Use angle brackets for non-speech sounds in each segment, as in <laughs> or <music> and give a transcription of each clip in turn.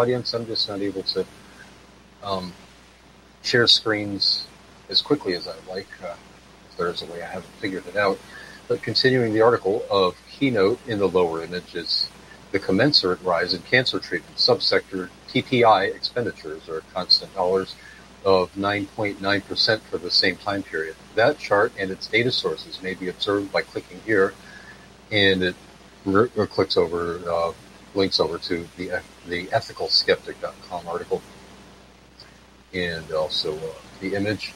audience, I'm just not able to um, share screens as quickly as I'd like. Uh, there's a way I haven't figured it out. But continuing the article of keynote in the lower image is the commensurate rise in cancer treatment subsector TPI expenditures or constant dollars of 9.9% for the same time period. That chart and its data sources may be observed by clicking here, and it re- clicks over, uh, links over to the the ethicalskeptic.com article, and also uh, the image.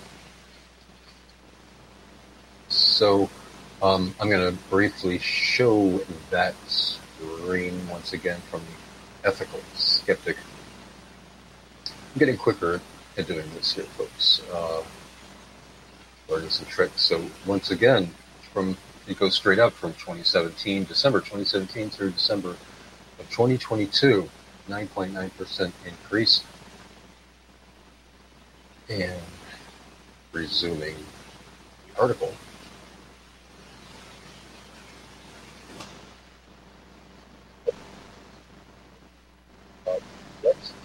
So um, I'm going to briefly show that screen once again from the Ethical Skeptic. I'm getting quicker at doing this here, folks. Uh, learning some tricks. So once again, from it goes straight up from 2017, December 2017 through December of 2022, 9.9% increase. And resuming the article. Uh,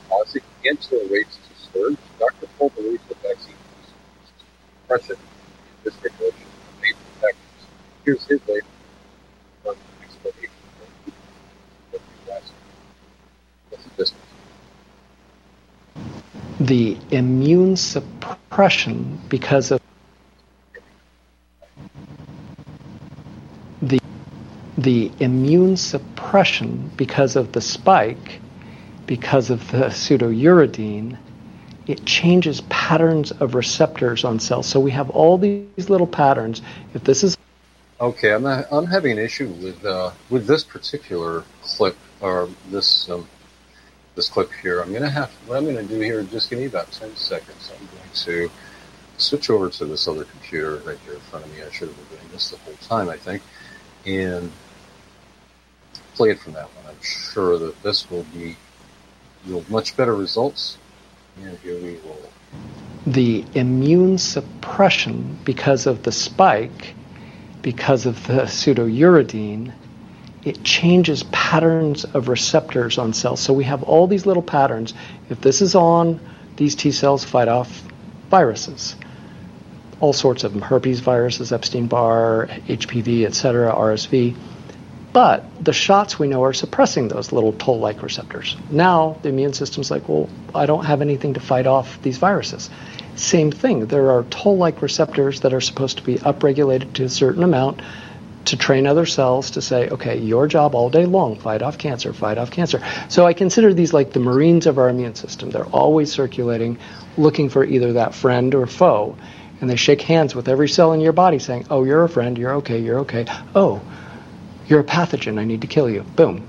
causing cancer rates to surge. Dr. Paul believes the vaccine depression in this regulation major. Here's his latest explanation of the last. What's the distance? The immune suppression because of the the immune suppression because of the spike because of the pseudouridine it changes patterns of receptors on cells. So we have all these little patterns. If this is Okay, I'm I'm having an issue with uh, with this particular clip or this um, this clip here. I'm gonna have what I'm gonna do here. Just give me about ten seconds. I'm going to switch over to this other computer right here in front of me. I should have been doing this the whole time, I think, and play it from that one. I'm sure that this will be yield much better results. And here we roll. the immune suppression because of the spike because of the pseudouridine it changes patterns of receptors on cells. So we have all these little patterns. If this is on, these T cells fight off viruses. All sorts of them herpes viruses, Epstein Barr, HPV, etc., RSV. But the shots we know are suppressing those little toll like receptors. Now the immune system's like, well, I don't have anything to fight off these viruses. Same thing. There are toll like receptors that are supposed to be upregulated to a certain amount to train other cells to say, okay, your job all day long, fight off cancer, fight off cancer. So I consider these like the Marines of our immune system. They're always circulating, looking for either that friend or foe. And they shake hands with every cell in your body saying, oh, you're a friend, you're okay, you're okay. Oh, you're a pathogen, I need to kill you. Boom.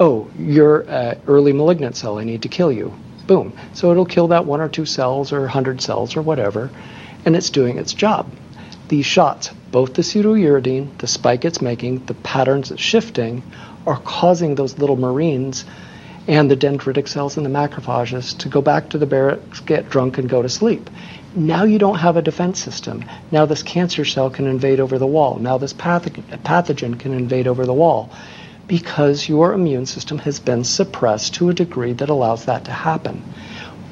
Oh, you're an early malignant cell, I need to kill you. Boom. So it'll kill that one or two cells or 100 cells or whatever, and it's doing its job these shots, both the pseudouridine, the spike it's making, the patterns it's shifting, are causing those little marines and the dendritic cells and the macrophages to go back to the barracks, get drunk, and go to sleep. Now you don't have a defense system. Now this cancer cell can invade over the wall. Now this pathogen, pathogen can invade over the wall because your immune system has been suppressed to a degree that allows that to happen.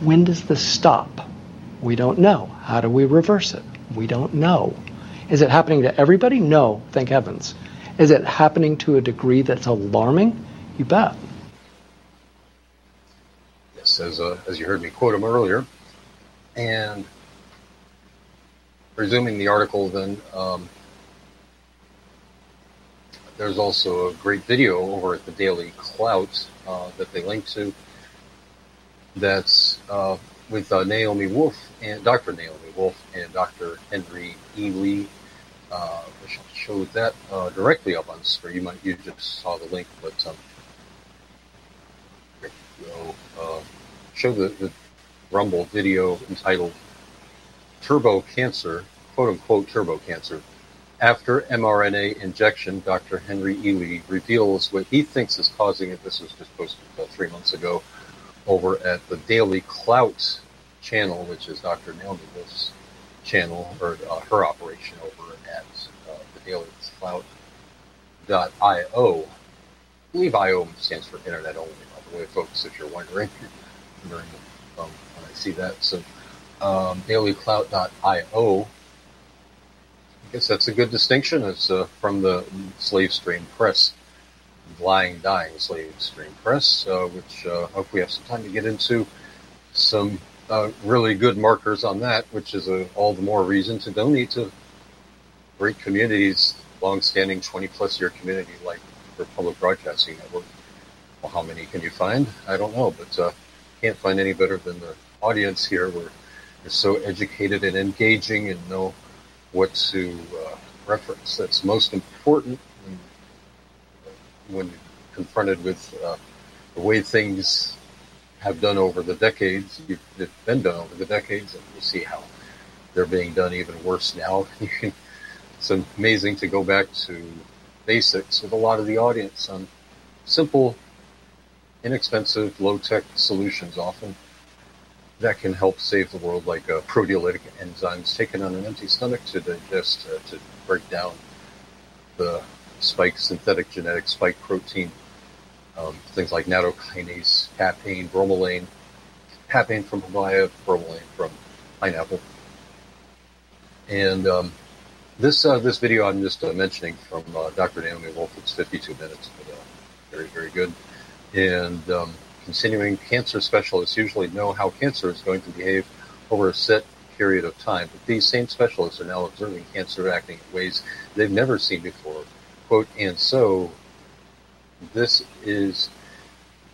When does this stop? We don't know. How do we reverse it? We don't know. Is it happening to everybody? No, thank heavens. Is it happening to a degree that's alarming? You bet. Yes, as uh, as you heard me quote him earlier, and resuming the article, then um, there's also a great video over at the Daily Clout uh, that they link to. That's uh, with uh, Naomi Wolf and Dr. Naomi Wolf and Dr. Henry E. Lee. Uh, I shall show that uh, directly up on screen. You might you just saw the link, but um, go. Uh, show the, the Rumble video entitled "Turbo Cancer," quote unquote "Turbo Cancer." After mRNA injection, Dr. Henry Ealy reveals what he thinks is causing it. This was just posted about three months ago over at the Daily Clout channel, which is Dr. Naomi channel, or uh, her operation over at uh, the Daily Clout.io. I believe IO stands for Internet Only, by the way, folks, if you're wondering, wondering um, when I see that. So, um, dailyclout.io. I guess that's a good distinction. It's uh, from the Slave Stream Press, lying, dying Slave Stream Press, uh, which uh, hope we have some time to get into some uh, really good markers on that, which is a, all the more reason to donate to great communities, long-standing 20-plus year community like Republic Broadcasting Network. Well, how many can you find? I don't know, but uh, can't find any better than the audience here. Where they're so educated and engaging and know what to uh, reference. That's most important when, when confronted with uh, the way things have done over the decades. You've been done over the decades, and you see how they're being done even worse now. <laughs> it's amazing to go back to basics with a lot of the audience on simple, inexpensive, low-tech solutions often that can help save the world, like uh, proteolytic enzymes taken on an empty stomach to digest, uh, to break down the spike, synthetic genetic spike protein um, things like nattokinase, papain, bromelain, papain from papaya, bromelain from pineapple. And um, this uh, this video I'm just uh, mentioning from uh, Dr. Naomi Wolf. It's 52 minutes, but uh, very very good. And um, continuing cancer specialists usually know how cancer is going to behave over a set period of time, but these same specialists are now observing cancer acting in ways they've never seen before. Quote, and so this is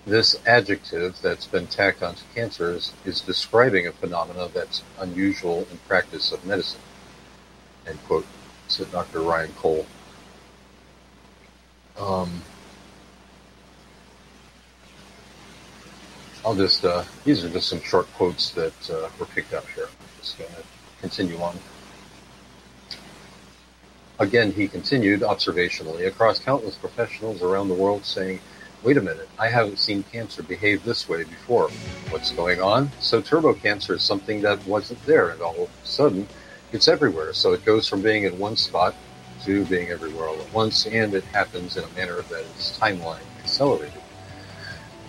this adjective that's been tacked onto cancer is, is describing a phenomena that's unusual in practice of medicine. End quote. Said Dr. Ryan Cole. Um, I'll just, uh, these are just some short quotes that uh, were picked up here. I'm just going to continue on. Again, he continued observationally across countless professionals around the world saying, wait a minute, I haven't seen cancer behave this way before. What's going on? So turbo cancer is something that wasn't there, and all of a sudden, it's everywhere. So it goes from being in one spot to being everywhere all at once, and it happens in a manner that is timeline accelerated.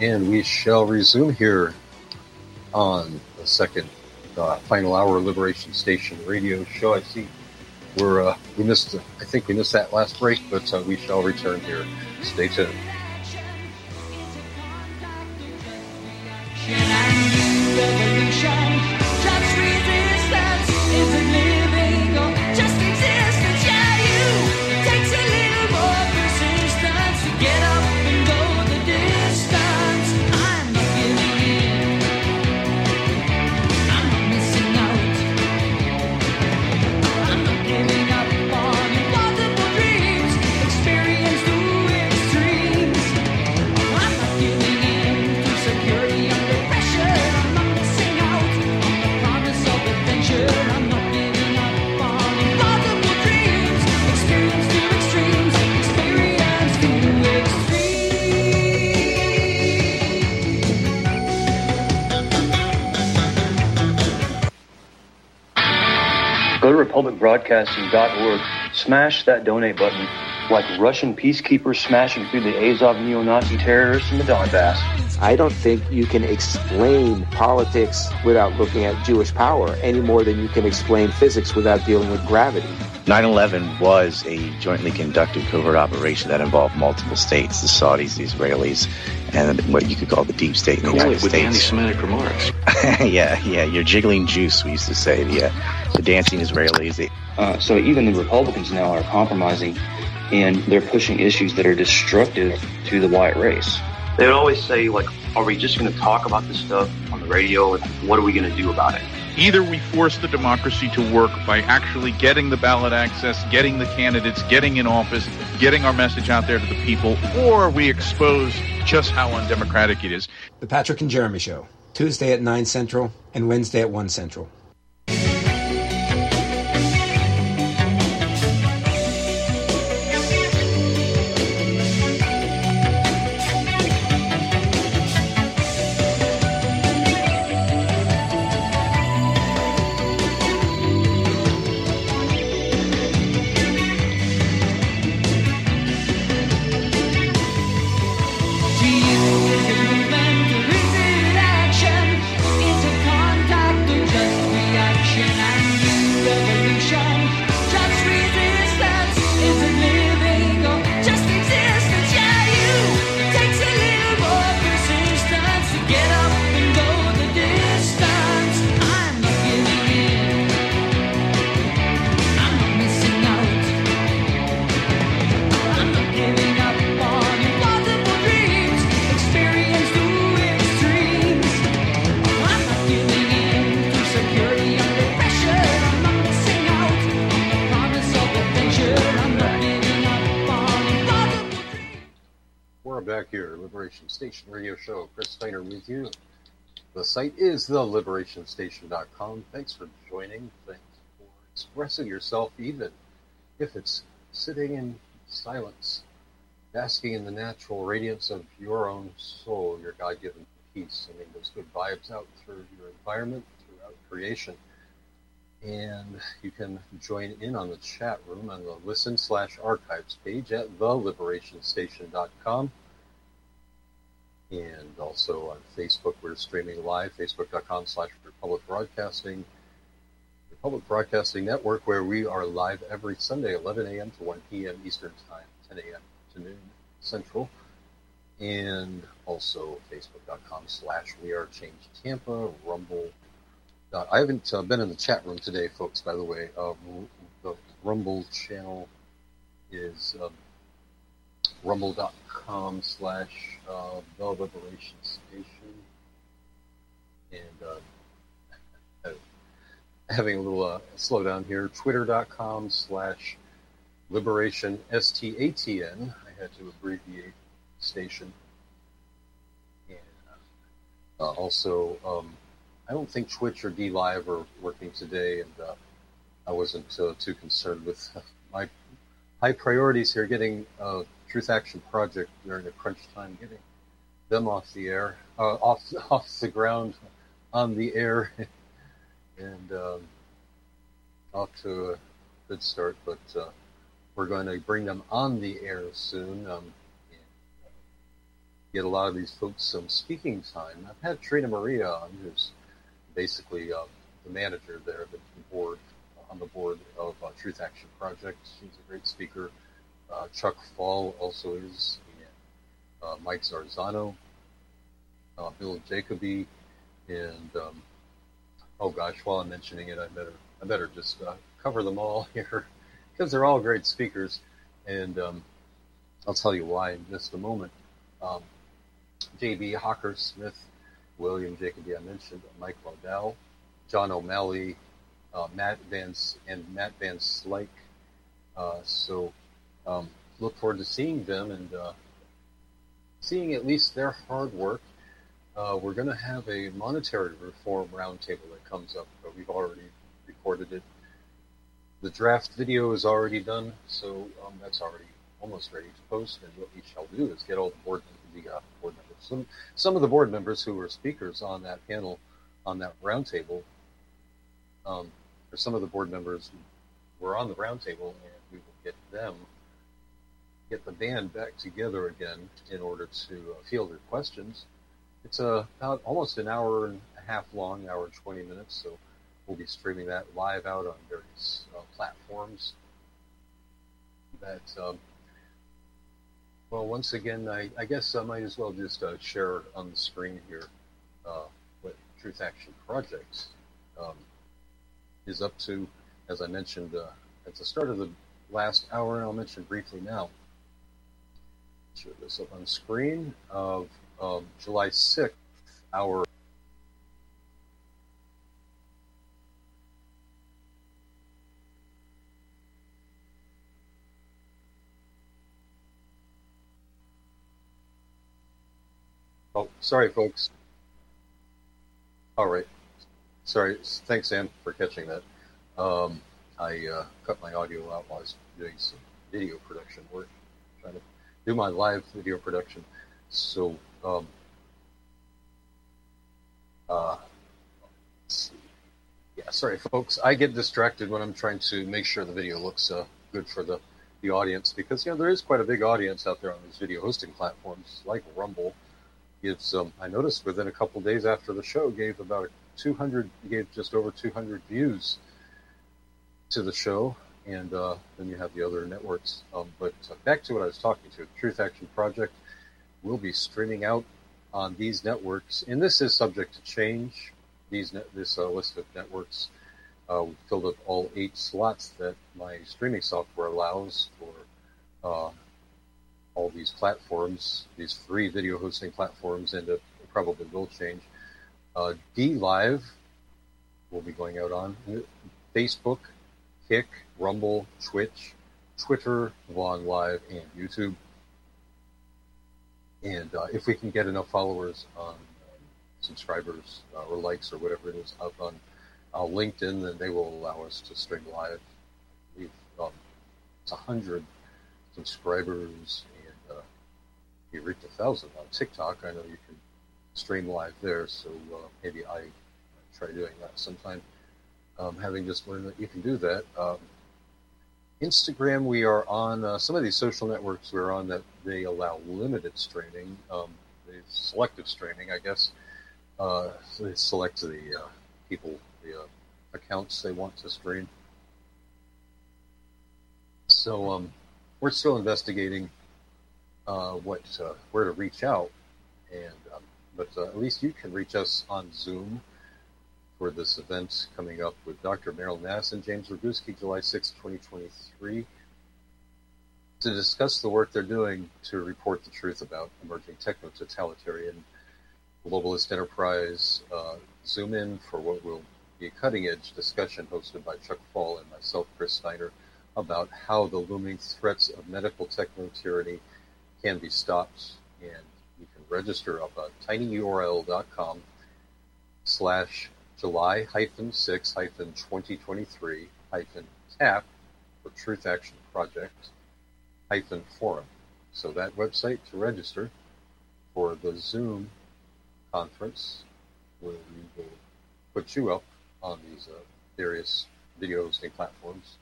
And we shall resume here on the second uh, final hour Liberation Station radio show. I see we're uh, we missed. I think we missed that last break, but uh, we shall return here. Stay tuned. republicbroadcasting.org, smash that donate button like Russian peacekeepers smashing through the Azov neo-Nazi terrorists in the Donbass. I don't think you can explain politics without looking at Jewish power any more than you can explain physics without dealing with gravity. 9-11 was a jointly conducted covert operation that involved multiple states, the Saudis, the Israelis, and what you could call the deep state in the United with States. anti-Semitic remarks. <laughs> yeah, yeah, you're jiggling juice, we used to say. The, uh, the dancing Israelis. They... Uh, so even the Republicans now are compromising, and they're pushing issues that are destructive to the white race. They would always say, like, are we just going to talk about this stuff on the radio, and what are we going to do about it? Either we force the democracy to work by actually getting the ballot access, getting the candidates, getting in office, getting our message out there to the people, or we expose just how undemocratic it is. The Patrick and Jeremy Show, Tuesday at 9 Central and Wednesday at 1 Central. Liberation Station radio show. Chris Steiner with you. The site is theliberationstation.com. Thanks for joining. Thanks for expressing yourself, even if it's sitting in silence, basking in the natural radiance of your own soul, your God given peace, sending those good vibes out through your environment, throughout creation. And you can join in on the chat room on the listen slash archives page at theliberationstation.com. And also on Facebook, we're streaming live, facebook.com slash Republic Broadcasting. Republic Broadcasting Network, where we are live every Sunday, 11 a.m. to 1 p.m. Eastern Time, 10 a.m. to noon Central. And also facebook.com slash We Are Change Tampa, Rumble. I haven't uh, been in the chat room today, folks, by the way. Uh, the Rumble channel is um, rumble.com slash uh, The Liberation Station. And uh, <laughs> having a little uh, slowdown here, twitter.com slash liberation S-T-A-T-N. I had to abbreviate station. And uh, also, um, I don't think Twitch or DLive are working today, and uh, I wasn't uh, too concerned with <laughs> my high priorities here, getting uh, Truth Action Project during the crunch time, getting them off the air, uh, off <laughs> off the ground, on the air, <laughs> and um, off to a good start. But uh, we're going to bring them on the air soon. Um, uh, get a lot of these folks some speaking time. I've had Trina Maria on, who's basically uh, the manager there, the board on the board of uh, Truth Action Project. She's a great speaker. Uh, Chuck Fall also is, and uh, Mike Zarzano, uh, Bill Jacoby, and um, oh gosh, while I'm mentioning it, I better I better just uh, cover them all <laughs> here because they're all great speakers, and um, I'll tell you why in just a moment. Um, J.B. Hawker Smith William Jacoby, I mentioned, Mike Waddell, John O'Malley, uh, Matt Van and Matt Van Slyke. Uh, so um, look forward to seeing them and uh, seeing at least their hard work. Uh, we're going to have a monetary reform roundtable that comes up. But we've already recorded it. The draft video is already done, so um, that's already almost ready to post. And what we shall do is get all the board the board members. Some some of the board members who were speakers on that panel, on that roundtable, um, or some of the board members were on the roundtable, and we will get them get the band back together again in order to uh, field your questions. It's uh, about almost an hour and a half long, hour and 20 minutes, so we'll be streaming that live out on various uh, platforms that um, well, once again, I, I guess I might as well just uh, share on the screen here uh, what Truth Action Projects um, is up to. As I mentioned uh, at the start of the last hour, and I'll mention briefly now. Show this up on screen of um, July 6th, our Oh, sorry, folks. All right. Sorry. Thanks, Sam, for catching that. Um, I uh, cut my audio out while I was doing some video production work, trying to do my live video production. So, um, uh, yeah, sorry, folks. I get distracted when I'm trying to make sure the video looks uh, good for the, the audience because, you know, there is quite a big audience out there on these video hosting platforms like Rumble gives um, I noticed within a couple days after the show gave about 200 gave just over 200 views to the show and uh, then you have the other networks um, but uh, back to what I was talking to Truth Action Project will be streaming out on these networks and this is subject to change these net, this uh, list of networks uh, filled up all eight slots that my streaming software allows for uh, all these platforms, these three video hosting platforms, and it probably will change. Uh, DLive will be going out on Facebook, Kick, Rumble, Twitch, Twitter, Vaughn Live, and YouTube. And uh, if we can get enough followers on um, subscribers uh, or likes or whatever it is up on uh, LinkedIn, then they will allow us to stream live. We've um, it's a hundred subscribers, and uh, you reach a thousand on TikTok. I know you can stream live there, so uh, maybe I try doing that sometime. Um, having just learned that you can do that. Um, Instagram, we are on uh, some of these social networks. We're on that they allow limited streaming, um, selective streaming, I guess. Uh, they select the uh, people, the uh, accounts they want to stream. So um, we're still investigating uh, what uh, where to reach out, and um, but at least you can reach us on Zoom for this event coming up with Dr. Meryl Nass and James Roguski, July 6, 2023, to discuss the work they're doing to report the truth about emerging techno-totalitarian globalist enterprise. Uh, zoom in for what will be a cutting-edge discussion hosted by Chuck Fall and myself, Chris Steiner, about how the looming threats of medical techno-tyranny can be stopped. And you can register up at tinyurl.com slash July 6 2023 tap for Truth Action Project hyphen forum. So that website to register for the Zoom conference where we will put you up on these uh, various video hosting platforms.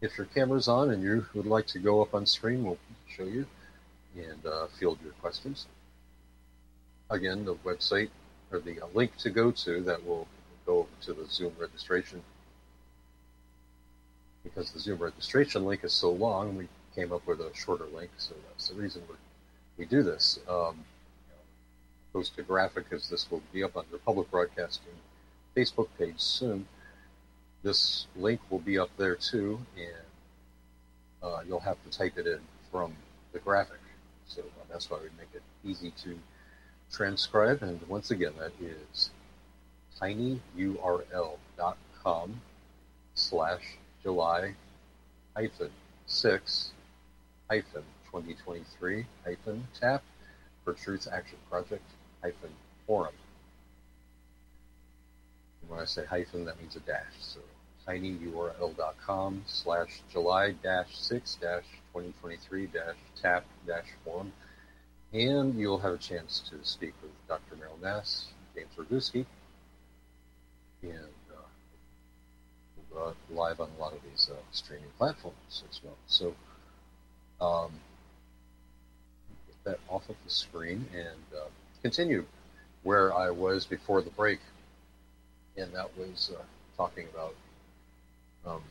If your camera's on and you would like to go up on screen, we'll show you and uh, field your questions. Again, the website or the uh, link to go to that will go over to the Zoom registration. Because the Zoom registration link is so long, we came up with a shorter link, so that's the reason we we do this. Um, post a graphic as this will be up on Republic Broadcasting Facebook page soon. This link will be up there too, and uh, you'll have to type it in from the graphic. So uh, that's why we make it easy to transcribe. And once again, that is tinyurl.com slash July hyphen 6 hyphen 2023 hyphen tap for Truth Action Project hyphen forum. And when I say hyphen, that means a dash. So tinyurl.com slash July dash 6 dash 2023 dash tap dash forum. And you'll have a chance to speak with Dr. Meryl Nass, James Roguski, and uh, we'll live on a lot of these uh, streaming platforms as well. So, um, get that off of the screen and uh, continue where I was before the break, and that was uh, talking about. Um,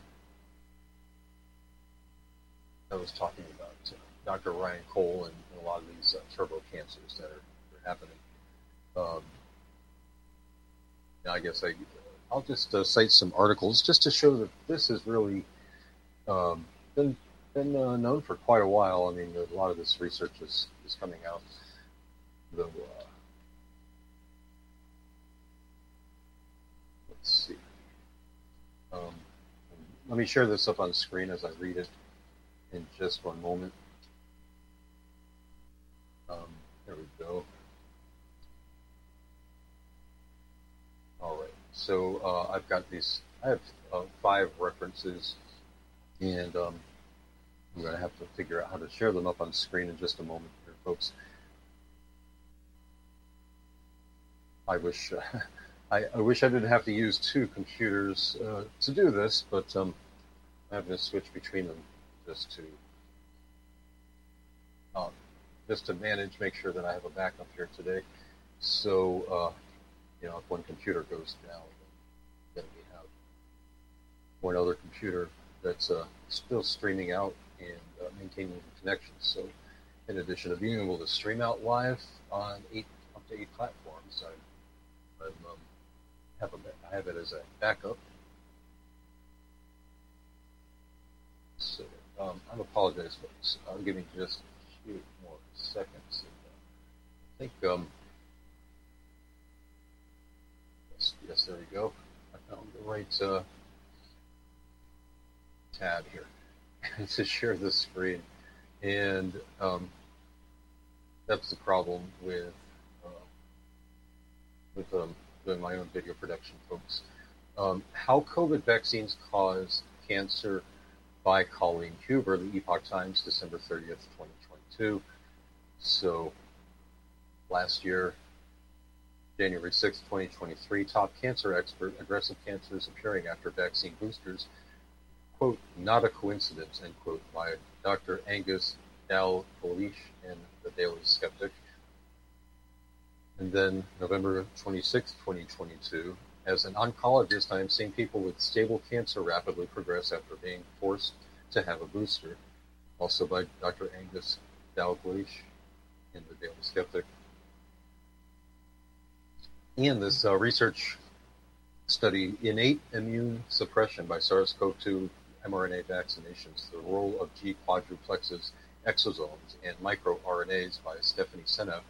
I was talking about uh, Dr. Ryan Cole and, a lot of these uh, turbo cancers that are, are happening. Um, I guess I, I'll just uh, cite some articles just to show that this has really um, been been uh, known for quite a while. I mean, a lot of this research is, is coming out. Though, uh, let's see. Um, let me share this up on screen as I read it in just one moment. Um, there we go. All right. So uh, I've got these. I have uh, five references, and um, I'm going to have to figure out how to share them up on screen in just a moment here, folks. I wish uh, <laughs> I, I, wish I didn't have to use two computers uh, to do this, but um, I'm having to switch between them just to um, just to manage, make sure that I have a backup here today. So uh, you know, if one computer goes down, then we have one other computer that's uh, still streaming out and uh, maintaining the connection. So, in addition to being able to stream out live on eight up to eight platforms, I, um, have a, I have it as a backup. So, um, I apologize, folks. I'm giving just a few more seconds. I think um, Yes, there we go. I found the right uh, tab here <laughs> to share the screen. And um, that's the problem with uh, with um, doing my own video production, folks. Um, how COVID vaccines cause cancer by Colleen Huber, the Epoch Times, December 30th, 2022. So last year, January 6th, 2023, top cancer expert, aggressive cancers appearing after vaccine boosters, quote, not a coincidence, end quote, by Dr. Angus Dalgleish in the Daily Skeptic. And then November 26, 2022, as an oncologist, I am seeing people with stable cancer rapidly progress after being forced to have a booster. Also by Dr. Angus Dalgleish in the Daily Skeptic. And this uh, research study, Innate Immune Suppression by SARS-CoV-2 mRNA vaccinations, the role of G quadruplexes, exosomes, and microRNAs by Stephanie Seneff,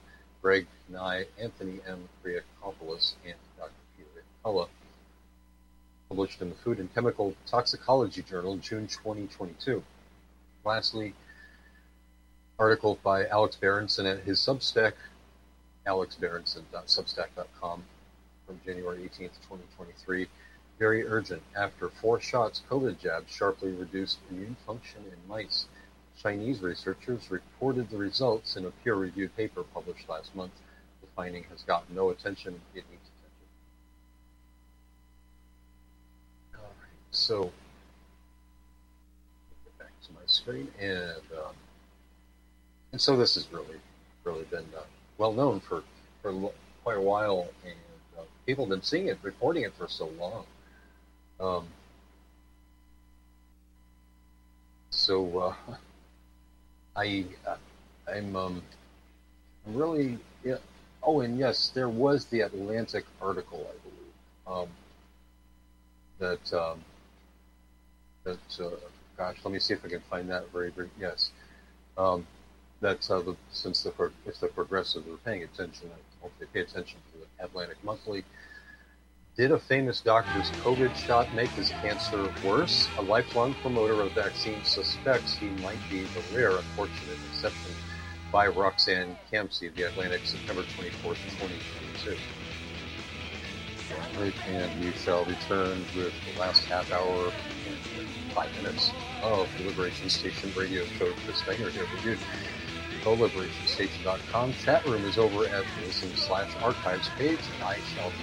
Greg Nigh, Anthony M. Kyriakopoulos, and Dr. Peter Impella, published in the Food and Chemical Toxicology Journal, June 2022. Lastly, article by Alex Berenson at his Substack, alexberenson.substack.com from January 18th, 2023. Very urgent. After four shots, COVID jabs sharply reduced immune function in mice. Chinese researchers reported the results in a peer-reviewed paper published last month. The finding has gotten no attention. It needs attention. All right. So, get back to my screen, and um, and so this has really, really been uh, well known for for quite a while, and uh, people have been seeing it, reporting it for so long. Um, so uh, <laughs> I uh, I'm um, really yeah. Oh, and yes, there was the Atlantic article, I believe, um, that um, that uh, gosh, let me see if I can find that very very yes. Um, that how the, since the if the progressives are paying attention, I hope they pay attention to the Atlantic Monthly. Did a famous doctor's COVID shot make his cancer worse? A lifelong promoter of vaccines suspects he might be the rare unfortunate exception by Roxanne Khamsi of The Atlantic, September 24th, 2022. And we shall return with the last half hour five minutes of the Liberation Station radio show. Chris Steiner here with you. TheLiberationStation.com. Chat room is over at the listen slash archives page, and I shall be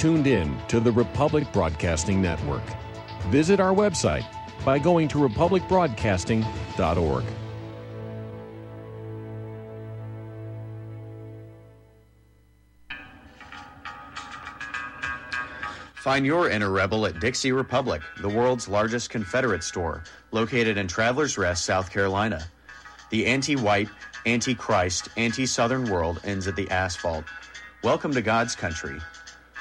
tuned in to the Republic Broadcasting Network. Visit our website by going to republicbroadcasting.org. Find your inner rebel at Dixie Republic, the world's largest Confederate store, located in Travelers Rest, South Carolina. The anti white, anti Christ, anti Southern world ends at the asphalt. Welcome to God's country.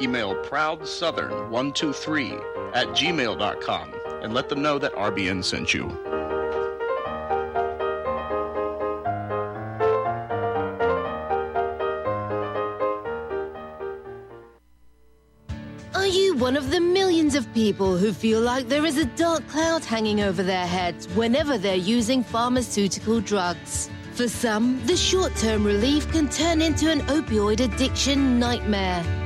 Email ProudSouthern123 at gmail.com and let them know that RBN sent you. Are you one of the millions of people who feel like there is a dark cloud hanging over their heads whenever they're using pharmaceutical drugs? For some, the short term relief can turn into an opioid addiction nightmare.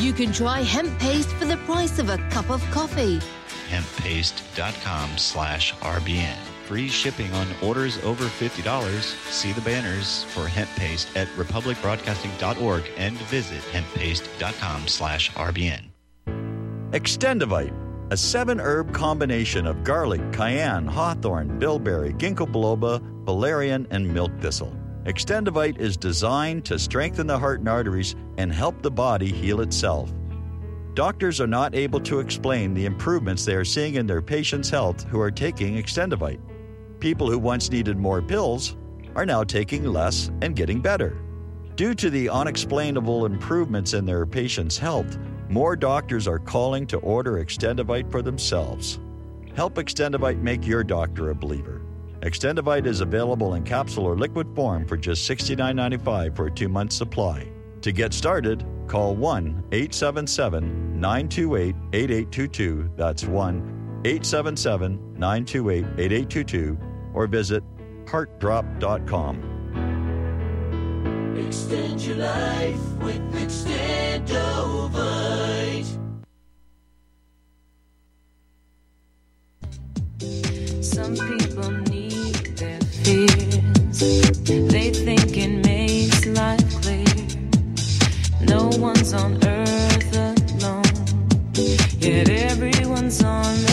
You can try hemp paste for the price of a cup of coffee. hemppaste.com slash RBN. Free shipping on orders over $50. See the banners for hemp paste at republicbroadcasting.org and visit hemppaste.com slash RBN. Extendovite, a seven herb combination of garlic, cayenne, hawthorn, bilberry, ginkgo biloba, valerian, and milk thistle. Extendovite is designed to strengthen the heart and arteries and help the body heal itself. Doctors are not able to explain the improvements they are seeing in their patients' health who are taking Extendovite. People who once needed more pills are now taking less and getting better. Due to the unexplainable improvements in their patients' health, more doctors are calling to order Extendovite for themselves. Help Extendovite make your doctor a believer. Extendovite is available in capsule or liquid form for just $69.95 for a two month supply. To get started, call 1 877 928 8822. That's 1 877 928 8822 or visit heartdrop.com. Extend your life with Extendovite. Some people need their fears. They think it makes life clear. No one's on earth alone, yet everyone's on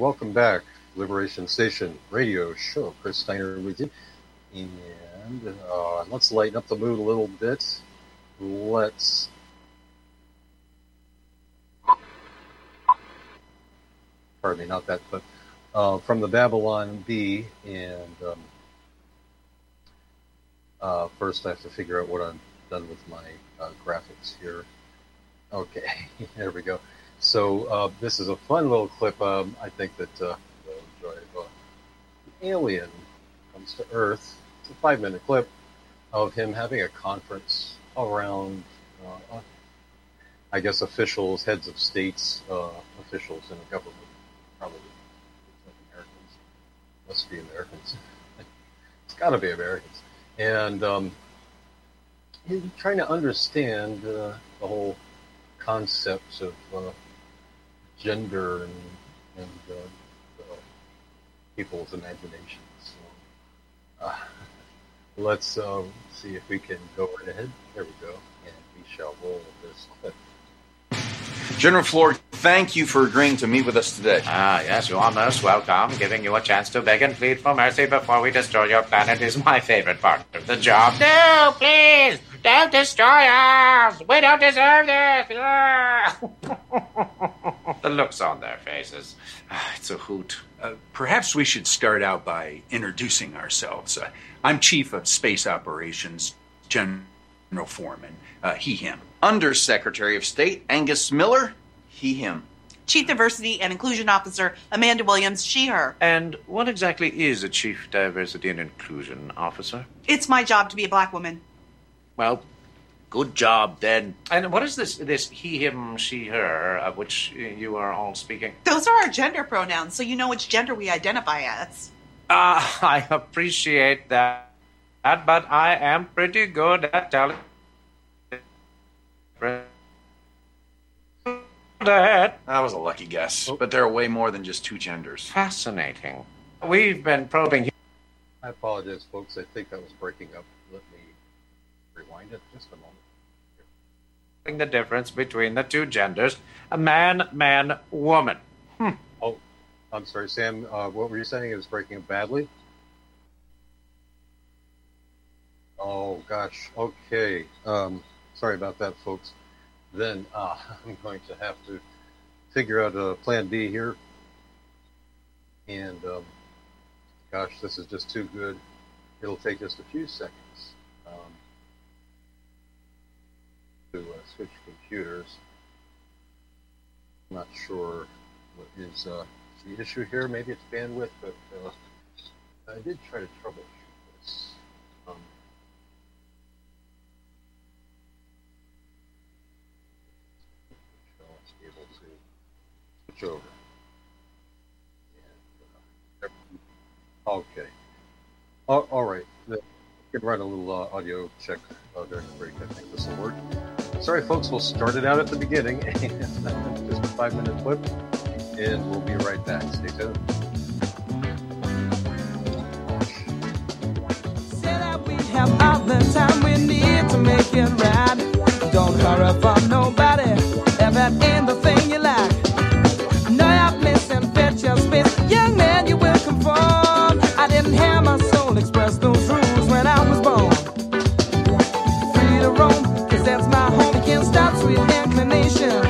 Welcome back. Liberation Station radio show. Chris Steiner with you. And uh, let's lighten up the mood a little bit. Let's. Pardon me, not that, but uh, from the Babylon Bee. And um, uh, first, I have to figure out what I'm done with my uh, graphics here. Okay, <laughs> there we go. So uh, this is a fun little clip. Um, I think that uh, enjoy. Uh, the alien comes to Earth. It's a five-minute clip of him having a conference around, uh, uh, I guess, officials, heads of states, uh, officials in the government, probably Americans. Must be Americans. <laughs> it's got to be Americans. And um, he's trying to understand uh, the whole concepts of uh, gender and, and uh, uh, people's imaginations. So, uh, <laughs> let's uh, see if we can go right ahead. There we go. And we shall roll this clip. General Floor, thank you for agreeing to meet with us today. Ah, yes, you are most welcome. Giving you a chance to beg and plead for mercy before we destroy your planet is my favorite part of the job. No, please! Don't destroy us! We don't deserve this! <laughs> The looks on their faces. Ah, It's a hoot. Uh, perhaps we should start out by introducing ourselves. Uh, I'm Chief of Space Operations, General Foreman. Uh, he, him. Undersecretary of State Angus Miller. He, him. Chief Diversity and Inclusion Officer Amanda Williams, she, her. And what exactly is a Chief Diversity and Inclusion Officer? It's my job to be a black woman. Well, Good job, then. And what is this? This he, him, she, her, of which you are all speaking? Those are our gender pronouns, so you know which gender we identify as. Ah, <laughs> I appreciate that, but I am pretty good at telling. That That was a lucky guess, but there are way more than just two genders. fascinating. We've been probing I apologize, folks. I think that was breaking up. Rewind it just a moment. the difference between the two genders: a man, man, woman. Hmm. Oh, I'm sorry, Sam. Uh, what were you saying? It was breaking up badly. Oh gosh. Okay. Um, sorry about that, folks. Then uh, <laughs> I'm going to have to figure out a plan B here. And um, gosh, this is just too good. It'll take just a few seconds um, to uh, switch computers. I'm not sure what is uh, the issue here. Maybe it's bandwidth, but uh, I did try to troubleshoot this. Um, be able to switch over. And, uh, okay. All, all right. We can run a little uh, audio check uh, during the break. I think this will work. Sorry, folks. We'll start it out at the beginning. <laughs> Just a five minute clip, and we'll be right back. Stay tuned. make it right. Don't hurry for nobody. Thing you like, inclination.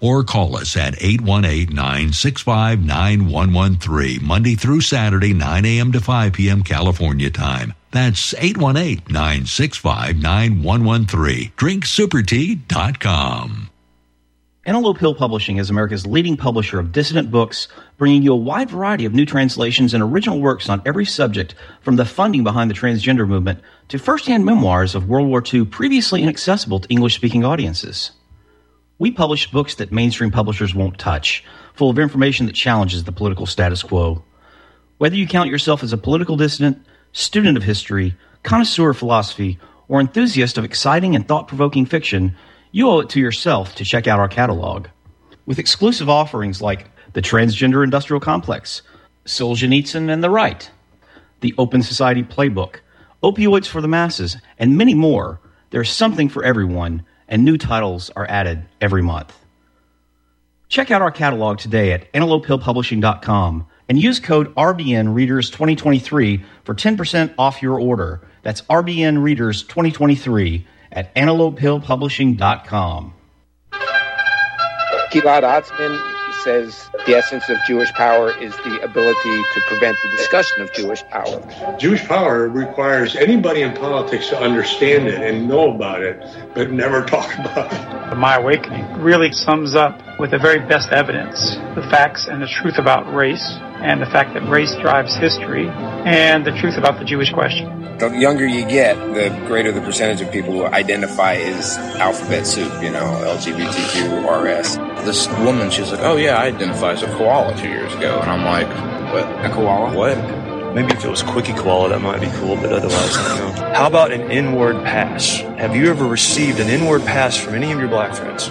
or call us at 818-965-9113, Monday through Saturday, 9 a.m. to 5 p.m. California time. That's 818-965-9113, drinksupertea.com. Antelope Hill Publishing is America's leading publisher of dissident books, bringing you a wide variety of new translations and original works on every subject, from the funding behind the transgender movement to first-hand memoirs of World War II previously inaccessible to English-speaking audiences. We publish books that mainstream publishers won't touch, full of information that challenges the political status quo. Whether you count yourself as a political dissident, student of history, connoisseur of philosophy, or enthusiast of exciting and thought-provoking fiction, you owe it to yourself to check out our catalog. With exclusive offerings like the Transgender Industrial Complex, Solzhenitsyn and the Right, the Open Society Playbook, Opioids for the Masses, and many more, there's something for everyone, and new titles are added every month. Check out our catalog today at antelopehillpublishing.com and use code RBN Readers 2023 for 10% off your order. That's RBN Readers 2023 at antelopehillpublishing.com. Gilad Atzmon says the essence of Jewish power is the ability to prevent the discussion of Jewish power. Jewish power requires anybody in politics to understand it and know about it, but never talk about it. My Awakening really sums up with the very best evidence the facts and the truth about race and the fact that race drives history and the truth about the Jewish question. The younger you get, the greater the percentage of people who identify as alphabet soup, you know, LGBTQ, RS. This woman, she's like, oh yeah, I identify as a koala two years ago. And I'm like, what? A koala? What? Maybe if it was Quickie Koala, that might be cool, but otherwise, no. How about an inward pass? Have you ever received an inward pass from any of your black friends?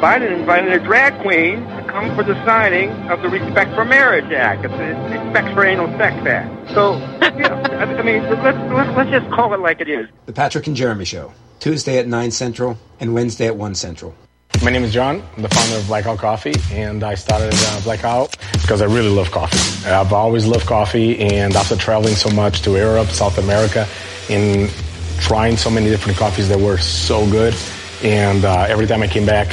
Biden invited a drag queen to come for the signing of the Respect for Marriage Act, it's the Respect for Anal Sex Act. So, you know, I I mean, let's, let's, let's just call it like it is. The Patrick and Jeremy Show, Tuesday at 9 Central and Wednesday at 1 Central. My name is John. I'm the founder of Blackout Coffee, and I started uh, Blackout because I really love coffee. I've always loved coffee, and after traveling so much to Europe, South America, and trying so many different coffees that were so good, and uh, every time I came back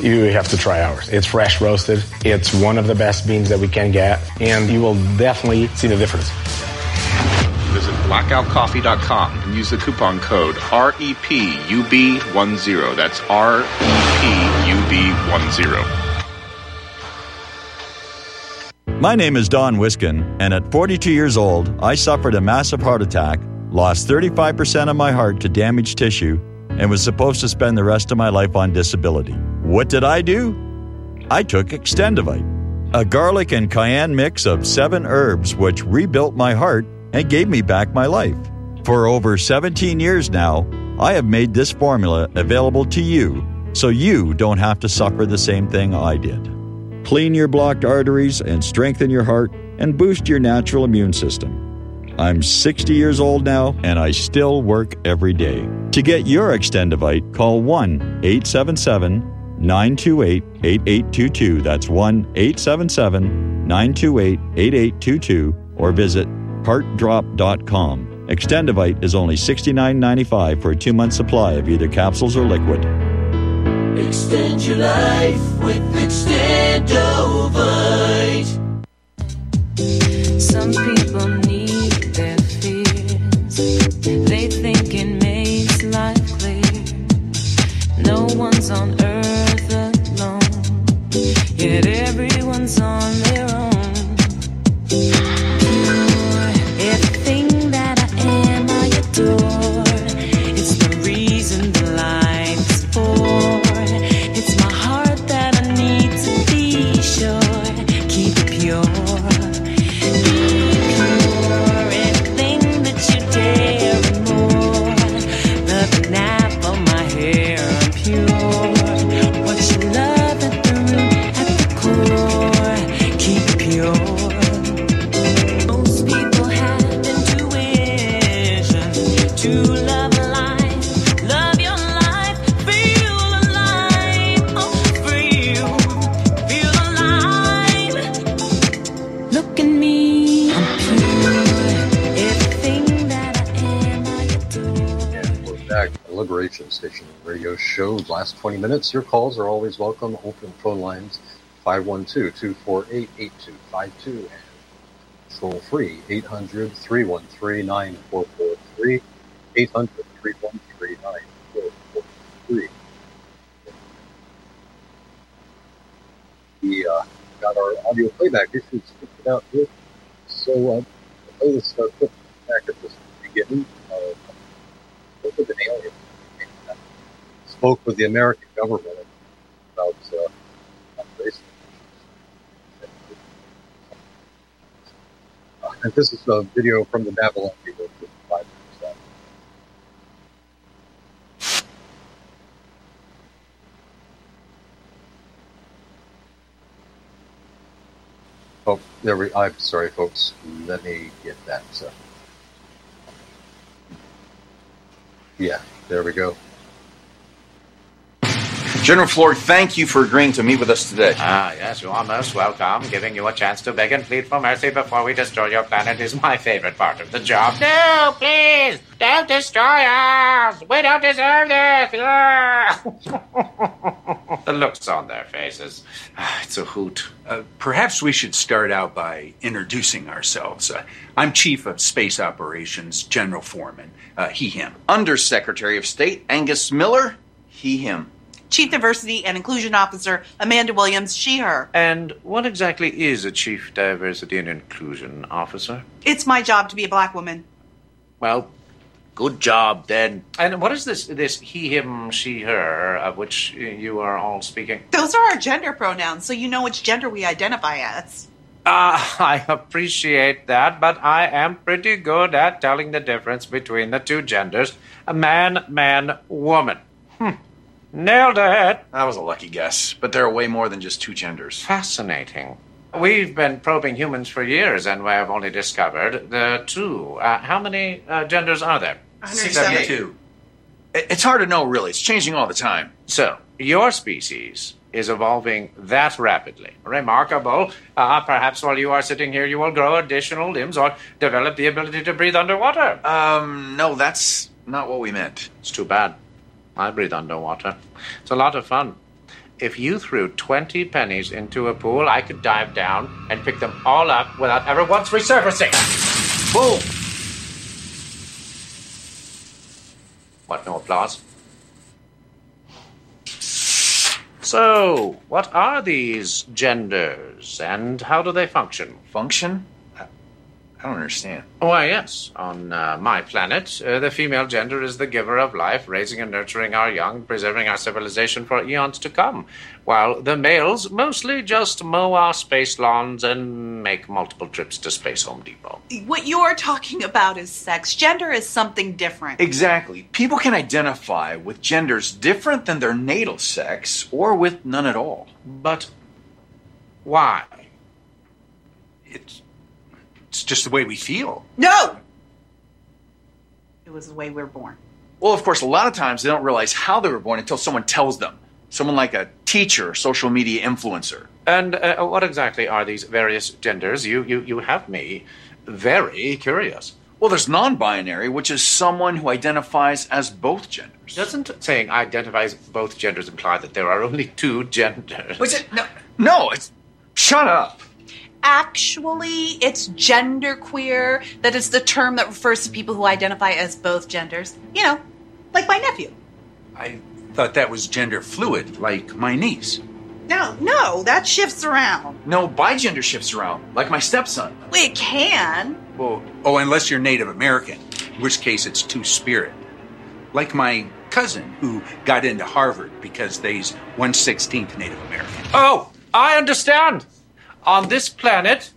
you have to try ours. It's fresh roasted. It's one of the best beans that we can get, and you will definitely see the difference. Visit blackoutcoffee.com and use the coupon code E REPUB10. That's E REPUB10. My name is Don Wiskin, and at 42 years old, I suffered a massive heart attack, lost 35% of my heart to damaged tissue, and was supposed to spend the rest of my life on disability. What did I do? I took Extendovite, a garlic and cayenne mix of seven herbs which rebuilt my heart and gave me back my life. For over 17 years now, I have made this formula available to you so you don't have to suffer the same thing I did. Clean your blocked arteries and strengthen your heart and boost your natural immune system. I'm 60 years old now and I still work every day. To get your Extendovite, call 1 877 928 8822. That's 1 877 928 8822 or visit heartdrop.com. Extendovite is only $69.95 for a two month supply of either capsules or liquid. Extend your life with Extendovite. 20 minutes. Your calls are always welcome. Open phone lines 512 248 8252 and toll free 800 313 9443. 800 313 9443. We uh, got our audio playback issues figured out here. So uh, this uh, clip back at the beginning. Uh, spoke with an alien. Spoke with the American government about uh, race. Uh, and this is a video from the Babylon people. Oh, there we. I'm sorry, folks. Let me get that. So. Yeah, there we go. General Floyd, thank you for agreeing to meet with us today. Ah, yes, you are most welcome. Giving you a chance to beg and plead for mercy before we destroy your planet is my favorite part of the job. No, please! Don't destroy us! We don't deserve this! <laughs> The looks on their faces. Ah, It's a hoot. Uh, perhaps we should start out by introducing ourselves. Uh, I'm Chief of Space Operations, General Foreman. Uh, he, him. Undersecretary of State Angus Miller, he, him. Chief Diversity and Inclusion Officer Amanda Williams, she, her. And what exactly is a Chief Diversity and Inclusion Officer? It's my job to be a black woman. Well, good job then. And what is this this he, him, she, her of which you are all speaking? Those are our gender pronouns, so you know which gender we identify as. Ah, <laughs> I appreciate that, but I am pretty good at telling the difference between the two genders. A man, man, woman. Hmm. Nailed it. That was a lucky guess, but there are way more than just two genders. Fascinating. We've been probing humans for years, and we have only discovered the two. Uh, how many uh, genders are there? 72. It- It's hard to know, really. It's changing all the time. So, your species is evolving that rapidly. Remarkable. Uh, perhaps while you are sitting here, you will grow additional limbs or develop the ability to breathe underwater. Um, no, that's not what we meant. It's too bad. I breathe underwater. It's a lot of fun. If you threw 20 pennies into a pool, I could dive down and pick them all up without ever once resurfacing. Boom! What, no applause? So, what are these genders and how do they function? Function? I don't understand. Why, yes. On uh, my planet, uh, the female gender is the giver of life, raising and nurturing our young, preserving our civilization for eons to come, while the males mostly just mow our space lawns and make multiple trips to Space Home Depot. What you're talking about is sex. Gender is something different. Exactly. People can identify with genders different than their natal sex or with none at all. But why? It's, it's just the way we feel. No! It was the way we were born. Well, of course, a lot of times they don't realize how they were born until someone tells them. Someone like a teacher, social media influencer. And uh, what exactly are these various genders? You, you, you have me very curious. Well, there's non binary, which is someone who identifies as both genders. Doesn't saying identifies both genders imply that there are only two genders? Was it? No, no it's. Shut up. Actually, it's genderqueer. That is the term that refers to people who identify as both genders. You know, like my nephew. I thought that was gender fluid, like my niece. No, no, that shifts around. No, bigender shifts around, like my stepson. It can. Well, oh, unless you're Native American, in which case it's two spirit. Like my cousin who got into Harvard because they's one sixteenth Native American. Oh, I understand. On this planet,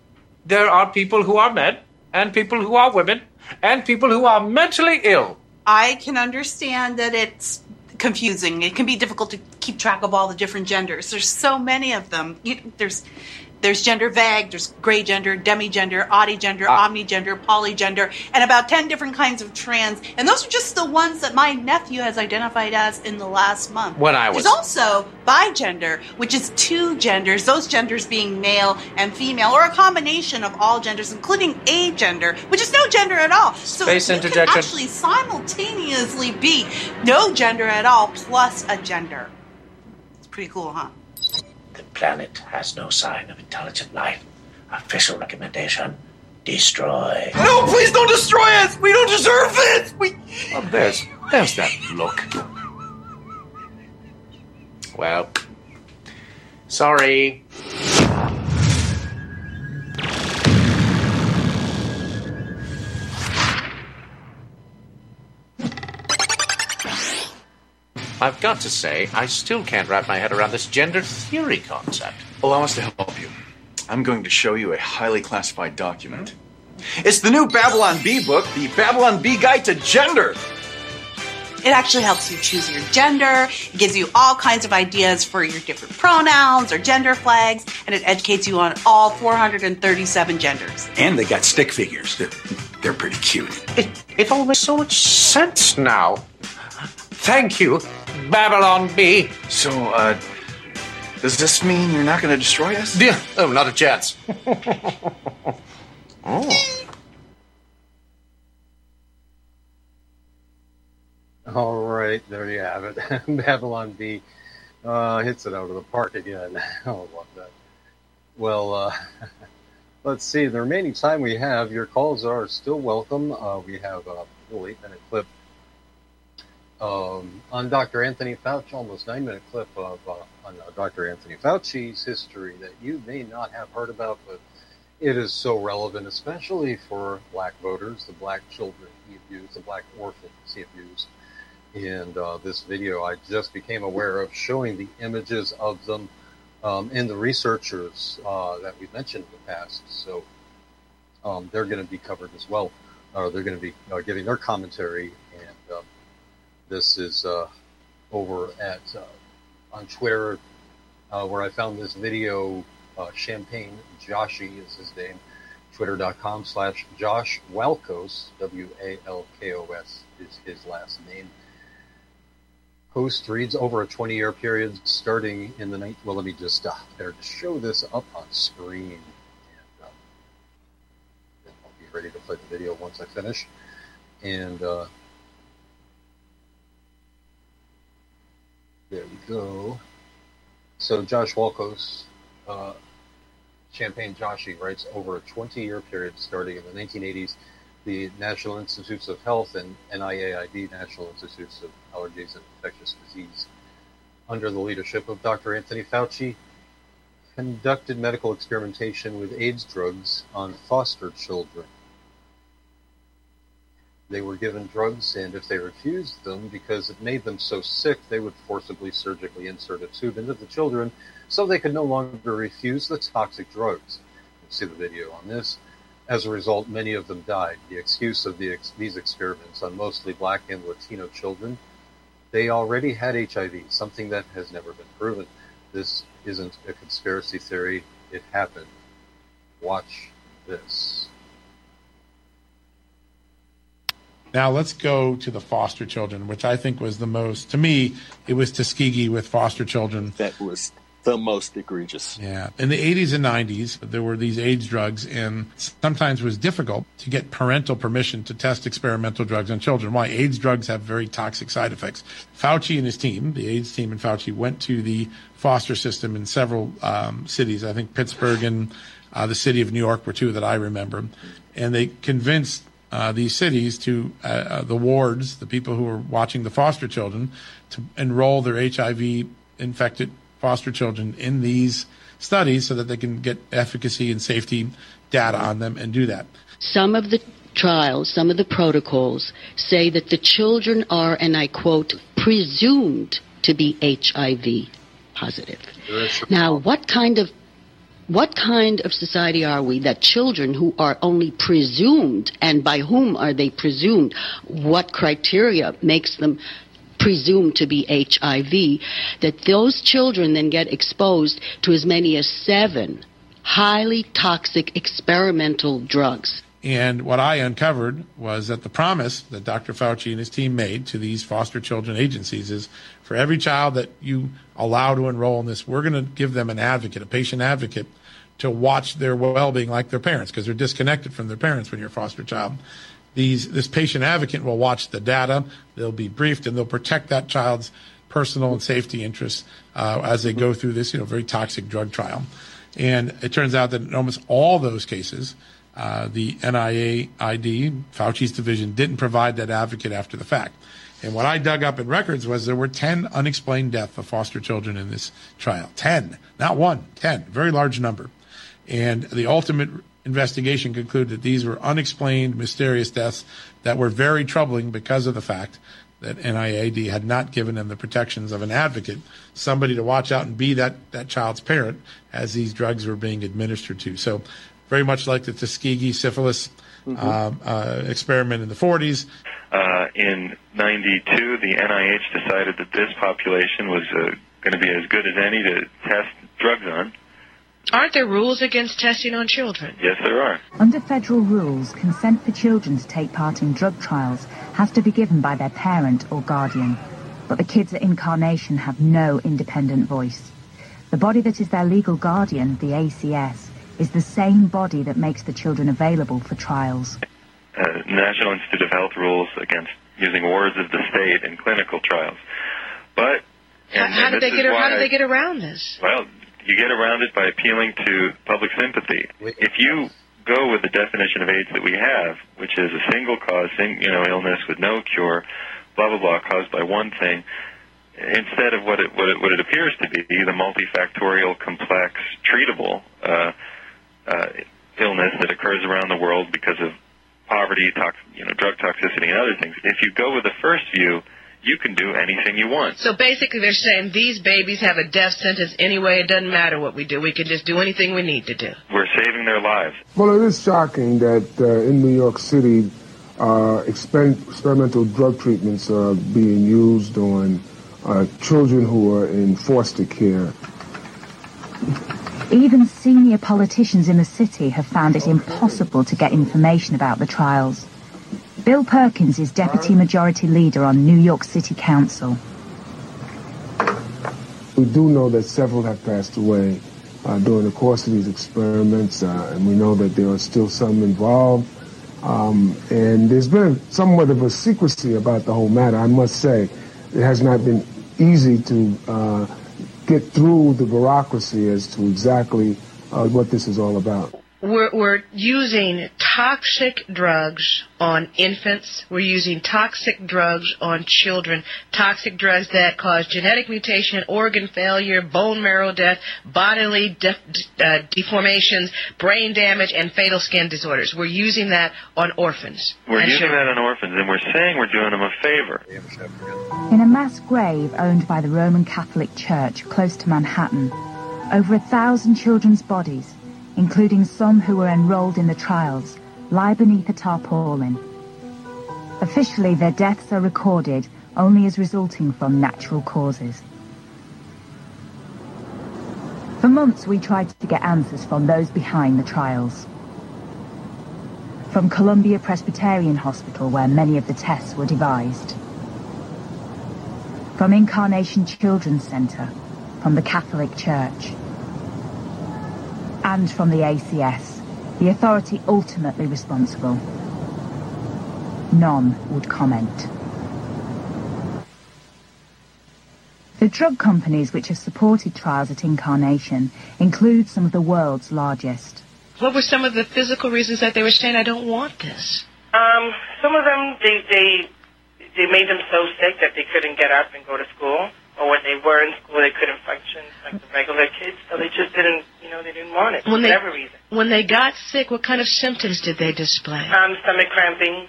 there are people who are men, and people who are women, and people who are mentally ill. I can understand that it's confusing. It can be difficult to keep track of all the different genders. There's so many of them. There's there's gender vague, there's gray gender, demi gender, demigender, oddygender, Ah. omnigender, polygender, and about 10 different kinds of trans. And those are just the ones that my nephew has identified as in the last month. When I was- There's also bigender, which is two genders, those genders being male and female, or a combination of all genders, including agender, which is no gender at all. So Space you interjection. can actually simultaneously be no gender at all plus a gender. It's pretty cool, huh? The planet has no sign of intelligent life. Official recommendation destroy. No, please don't destroy us! We don't deserve this! We. Oh, there's, there's that look. Well, sorry. I've got to say, I still can't wrap my head around this gender theory concept. Allow us to help you. I'm going to show you a highly classified document. It's the new Babylon Bee book, the Babylon Bee Guide to Gender. It actually helps you choose your gender. It gives you all kinds of ideas for your different pronouns or gender flags, and it educates you on all 437 genders. And they got stick figures. They're, they're pretty cute. It, it all makes so much sense now. Thank you, Babylon Bee. So, uh, does this mean you're not going to destroy us? Yeah. Oh, not a chance. <laughs> oh. All right, there you have it. <laughs> Babylon Bee uh, hits it out of the park again. I love that. Well, uh, <laughs> let's see. The remaining time we have, your calls are still welcome. Uh, we have a little eight minute clip um, on Dr. Anthony Fauci, almost nine minute clip of uh, on uh, Dr. Anthony Fauci's history that you may not have heard about, but it is so relevant, especially for black voters, the black children he abused, the black orphans he abused. And uh, this video, I just became aware of showing the images of them um, and the researchers uh, that we mentioned in the past. So um, they're going to be covered as well. Uh, they're going to be uh, giving their commentary, this is uh, over at uh, on Twitter uh, where I found this video. Uh, Champagne Joshi is his name. Twitter.com slash Josh Walkos, W A L K O S is his last name. Post reads over a 20 year period starting in the night. Well, let me just uh, there to show this up on screen. And, uh, I'll be ready to play the video once I finish. And there we go. So Josh Walkos, uh, Champagne Joshi writes over a 20 year period starting in the 1980s, the National Institutes of Health and NIAID, National Institutes of Allergies and Infectious Disease, under the leadership of Dr. Anthony Fauci, conducted medical experimentation with AIDS drugs on foster children. They were given drugs, and if they refused them because it made them so sick, they would forcibly surgically insert a tube into the children so they could no longer refuse the toxic drugs. You see the video on this. As a result, many of them died. The excuse of the ex- these experiments on mostly black and Latino children, they already had HIV, something that has never been proven. This isn't a conspiracy theory. It happened. Watch this. Now let's go to the foster children, which I think was the most, to me, it was Tuskegee with foster children. That was the most egregious. Yeah. In the 80s and 90s, there were these AIDS drugs, and sometimes it was difficult to get parental permission to test experimental drugs on children. Why? AIDS drugs have very toxic side effects. Fauci and his team, the AIDS team and Fauci, went to the foster system in several um, cities. I think Pittsburgh and uh, the city of New York were two that I remember. And they convinced uh, these cities to uh, uh, the wards, the people who are watching the foster children, to enroll their HIV infected foster children in these studies so that they can get efficacy and safety data on them and do that. Some of the trials, some of the protocols say that the children are, and I quote, presumed to be HIV positive. Now, what kind of what kind of society are we that children who are only presumed, and by whom are they presumed? What criteria makes them presumed to be HIV? That those children then get exposed to as many as seven highly toxic experimental drugs. And what I uncovered was that the promise that Dr. Fauci and his team made to these foster children agencies is for every child that you allow to enroll in this, we're going to give them an advocate, a patient advocate, to watch their well-being like their parents because they're disconnected from their parents when you're a foster child. These, this patient advocate will watch the data, they'll be briefed, and they'll protect that child's personal and safety interests uh, as they go through this, you know, very toxic drug trial. And it turns out that in almost all those cases, uh, the NIAID, Fauci's division, didn't provide that advocate after the fact. And what I dug up in records was there were 10 unexplained deaths of foster children in this trial. 10, not one, 10, very large number. And the ultimate investigation concluded that these were unexplained, mysterious deaths that were very troubling because of the fact that NIAID had not given them the protections of an advocate, somebody to watch out and be that, that child's parent as these drugs were being administered to. So very much like the Tuskegee syphilis um, uh, experiment in the 40s. Uh, in 92, the NIH decided that this population was uh, going to be as good as any to test drugs on. Aren't there rules against testing on children? Yes, there are. Under federal rules, consent for children to take part in drug trials has to be given by their parent or guardian. But the kids at Incarnation have no independent voice. The body that is their legal guardian, the ACS, is the same body that makes the children available for trials. Uh, National Institute of Health rules against using words of the state in clinical trials. But How, and- how did they get? How did they get around this? Well, you get around it by appealing to public sympathy. If you go with the definition of AIDS that we have, which is a single cause, you know, illness with no cure, blah blah blah, caused by one thing, instead of what it what it, what it appears to be, the multifactorial, complex, treatable uh, uh, illness that occurs around the world because of poverty, tox, you know, drug toxicity, and other things. If you go with the first view, you can do anything you want. So basically, they're saying these babies have a death sentence anyway. It doesn't matter what we do. We can just do anything we need to do. We're saving their lives. Well, it is shocking that uh, in New York City, uh, exper- experimental drug treatments are being used on uh, children who are in foster care. Even senior politicians in the city have found it impossible to get information about the trials. Bill Perkins is Deputy Majority Leader on New York City Council. We do know that several have passed away uh, during the course of these experiments, uh, and we know that there are still some involved. Um, and there's been somewhat of a secrecy about the whole matter, I must say. It has not been easy to uh, get through the bureaucracy as to exactly uh, what this is all about. We're, we're using toxic drugs on infants. We're using toxic drugs on children. Toxic drugs that cause genetic mutation, organ failure, bone marrow death, bodily def- uh, deformations, brain damage, and fatal skin disorders. We're using that on orphans. We're using children. that on orphans, and we're saying we're doing them a favor. In a mass grave owned by the Roman Catholic Church close to Manhattan, over a thousand children's bodies, including some who were enrolled in the trials, lie beneath a tarpaulin. Officially, their deaths are recorded only as resulting from natural causes. For months, we tried to get answers from those behind the trials. From Columbia Presbyterian Hospital, where many of the tests were devised. From Incarnation Children's Centre, from the Catholic Church. And from the ACS, the authority ultimately responsible. None would comment. The drug companies which have supported trials at Incarnation include some of the world's largest. What were some of the physical reasons that they were saying, I don't want this? Um, some of them they they they made them so sick that they couldn't get up and go to school, or when they were in school they couldn't function like the regular kids, so they just didn't you know they didn't want it for When they, whatever reason. when they got sick, what kind of symptoms did they display? Um, stomach cramping,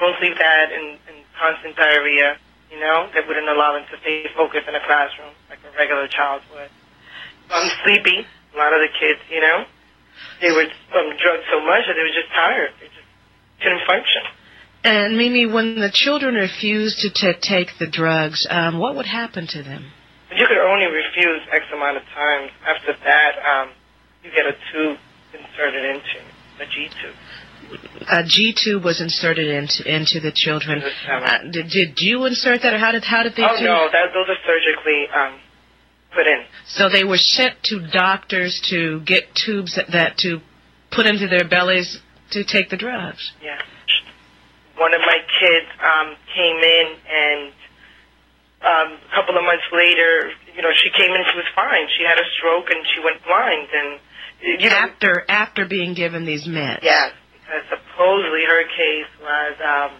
mostly that, and, and constant diarrhea. You know, that wouldn't allow them to stay focused in a classroom like a regular child would. Um, sleepy. A lot of the kids, you know, they were um, drugged so much that they were just tired. They just couldn't function. And Mimi, when the children refused to, to take the drugs, um, what would happen to them? You could only refuse X amount of times. After that, um, you get a tube inserted into a G tube. A G tube was inserted into into the children. Uh, did, did you insert that, or how did how did they? oh do- no, that those are surgically um, put in. So they were sent to doctors to get tubes that, that to put into their bellies to take the drugs. Yeah. One of my kids um, came in, and um, a couple of months later, you know, she came in. She was fine. She had a stroke, and she went blind. And you know, After after being given these meds. Yes, because supposedly her case was um,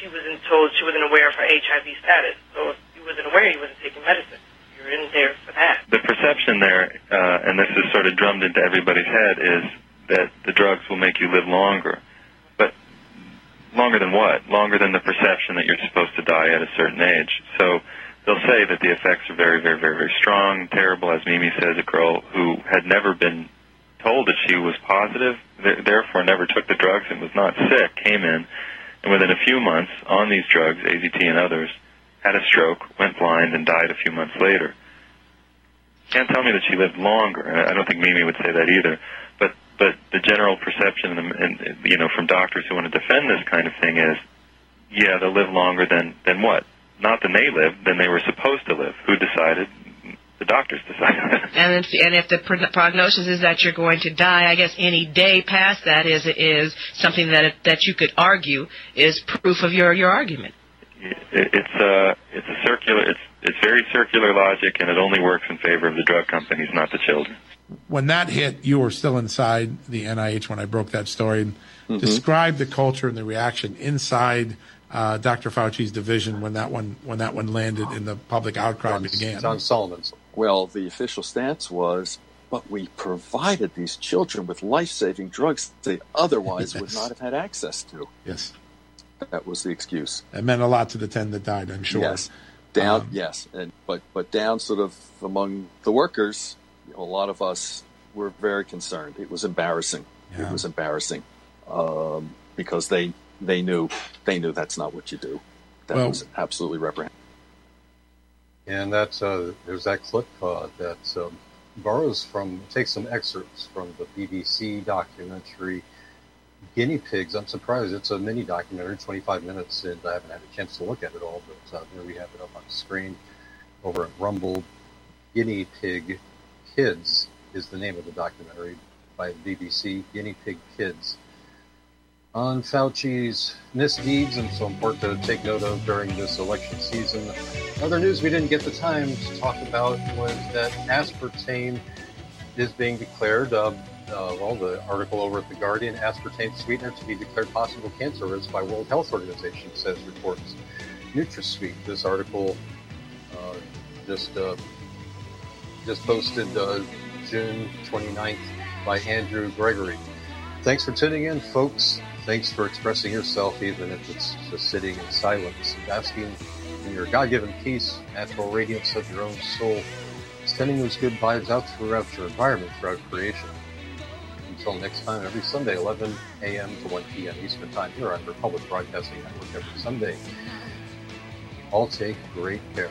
she wasn't told she wasn't aware of her HIV status. So if you wasn't aware, you wasn't taking medicine. You're in there for that. The perception there, uh, and this is sort of drummed into everybody's head, is that the drugs will make you live longer. But longer than what? Longer than the perception that you're supposed to die at a certain age. So they'll say that the effects are very, very, very, very strong, terrible. As Mimi says, a girl who had never been told that she was positive, th- therefore never took the drugs and was not sick, came in, and within a few months on these drugs, AZT and others, had a stroke, went blind, and died a few months later. Can't tell me that she lived longer. I don't think Mimi would say that either. But but the general perception, and, and you know, from doctors who want to defend this kind of thing is, yeah, they'll live longer than than what? Not than they lived, than they were supposed to live. Who decided? The doctors decided. <laughs> And if, and if the prognosis is that you're going to die, I guess any day past that is is something that that you could argue is proof of your your argument. it, it's a it's a circular. It's it's very circular logic, and it only works in favor of the drug companies, not the children. When that hit, you were still inside the NIH when I broke that story. Mhm. Describe the culture and the reaction inside uh, Dr. Fauci's division when that one when that one landed and the public outcry began. John Solomon's. Well, the official stance was, but we provided these children with life-saving drugs they otherwise would not have had access to. Yes. That was the excuse. It meant a lot to the ten that died. I'm sure. Yes. Down, Um, yes, and but but down sort of among the workers, you know, a lot of us were very concerned. It was embarrassing. It was embarrassing um, because they they knew they knew that's not what you do. That Well- was absolutely reprehensible. And that's uh, there's that clip uh, that um, borrows from takes some excerpts from the BBC documentary Guinea Pigs. I'm surprised it's a mini documentary, 25 minutes, and I haven't had a chance to look at it all. But uh, there we have it up on the screen over at Rumble. Guinea Pig Kids is the name of the documentary by BBC. Guinea Pig Kids on Fauci's misdeeds and so important to take note of during this election season. Other news we didn't get the time to talk about was that aspartame is being declared, uh, uh, well, the article over at The Guardian, aspartame sweetener to be declared possible cancer risk by World Health Organization, says reports NutraSweet. This article uh, just uh, just posted uh, June 29th by Andrew Gregory. Thanks for tuning in, folks. Thanks for expressing yourself, even if it's just sitting in silence, and basking in your God-given peace, natural radiance of your own soul, sending those good vibes out throughout your environment, throughout creation. Until next time, every Sunday, 11 a.m. to 1 p.m. Eastern Time, here on Republic Broadcasting Network every Sunday. All take great care.